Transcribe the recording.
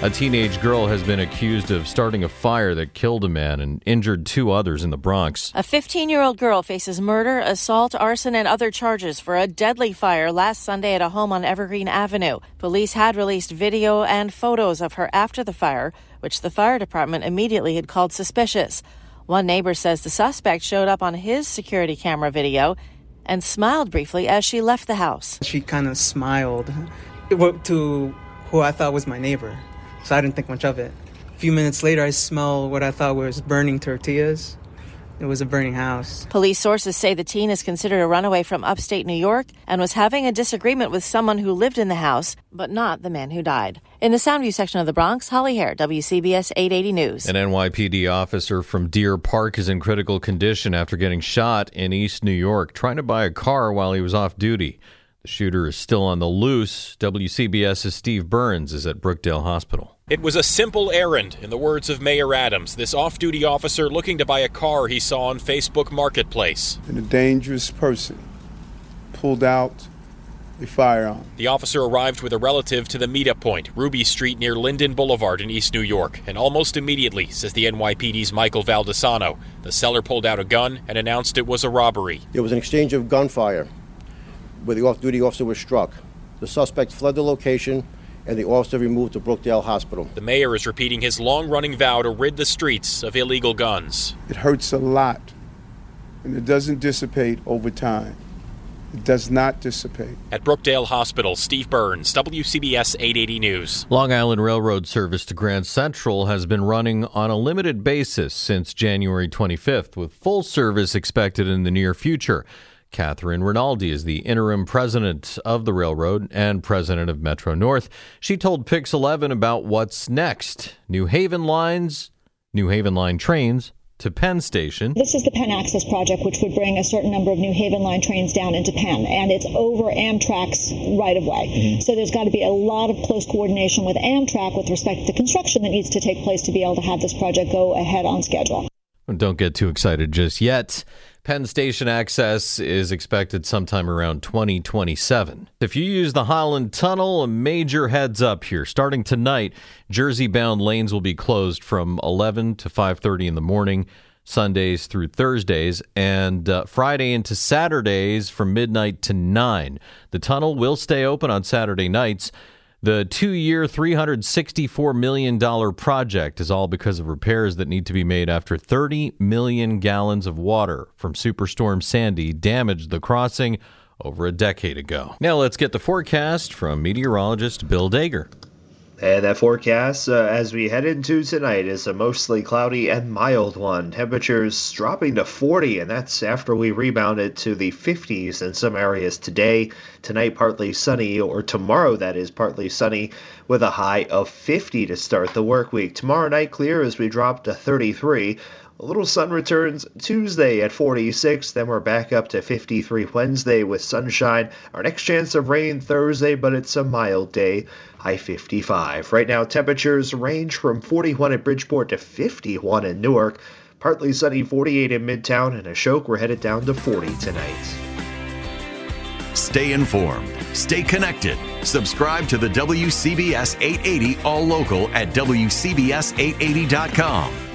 A teenage girl has been accused of starting a fire that killed a man and injured two others in the Bronx. A 15 year old girl faces murder, assault, arson, and other charges for a deadly fire last Sunday at a home on Evergreen Avenue. Police had released video and photos of her after the fire, which the fire department immediately had called suspicious. One neighbor says the suspect showed up on his security camera video and smiled briefly as she left the house. She kind of smiled to who I thought was my neighbor so I didn't think much of it. A few minutes later, I smell what I thought was burning tortillas. It was a burning house. Police sources say the teen is considered a runaway from upstate New York and was having a disagreement with someone who lived in the house, but not the man who died. In the Soundview section of the Bronx, Holly Hare, WCBS 880 News. An NYPD officer from Deer Park is in critical condition after getting shot in East New York trying to buy a car while he was off duty. The shooter is still on the loose. WCBS's Steve Burns is at Brookdale Hospital. It was a simple errand, in the words of Mayor Adams, this off duty officer looking to buy a car he saw on Facebook Marketplace. And a dangerous person pulled out a firearm. The officer arrived with a relative to the meetup point, Ruby Street near Linden Boulevard in East New York, and almost immediately, says the NYPD's Michael Baldassano, the seller pulled out a gun and announced it was a robbery. It was an exchange of gunfire where the off duty officer was struck. The suspect fled the location and the officer removed to Brookdale Hospital. The mayor is repeating his long running vow to rid the streets of illegal guns. It hurts a lot, and it doesn't dissipate over time. It does not dissipate. At Brookdale Hospital, Steve Burns, WCBS 880 News. Long Island Railroad service to Grand Central has been running on a limited basis since January 25th, with full service expected in the near future. Catherine Rinaldi is the interim president of the railroad and president of Metro North. She told Pix 11 about what's next New Haven lines, New Haven line trains to Penn Station. This is the Penn Access Project, which would bring a certain number of New Haven line trains down into Penn, and it's over Amtrak's right of way. Mm-hmm. So there's got to be a lot of close coordination with Amtrak with respect to the construction that needs to take place to be able to have this project go ahead on schedule. Don't get too excited just yet. Penn Station access is expected sometime around 2027. If you use the Holland Tunnel, a major heads up here. Starting tonight, Jersey-bound lanes will be closed from 11 to 5:30 in the morning, Sundays through Thursdays, and uh, Friday into Saturdays from midnight to 9. The tunnel will stay open on Saturday nights. The two year, $364 million project is all because of repairs that need to be made after 30 million gallons of water from Superstorm Sandy damaged the crossing over a decade ago. Now let's get the forecast from meteorologist Bill Dager. And that forecast, uh, as we head into tonight, is a mostly cloudy and mild one. Temperatures dropping to 40, and that's after we rebounded to the 50s in some areas today. Tonight, partly sunny, or tomorrow, that is, partly sunny, with a high of 50 to start the work week. Tomorrow night, clear as we drop to 33. A little sun returns Tuesday at 46, then we're back up to 53 Wednesday with sunshine. Our next chance of rain Thursday, but it's a mild day, high 55. Right now, temperatures range from 41 at Bridgeport to 51 in Newark. Partly sunny 48 in Midtown, and Ashoka, we're headed down to 40 tonight. Stay informed, stay connected. Subscribe to the WCBS 880 All Local at WCBS880.com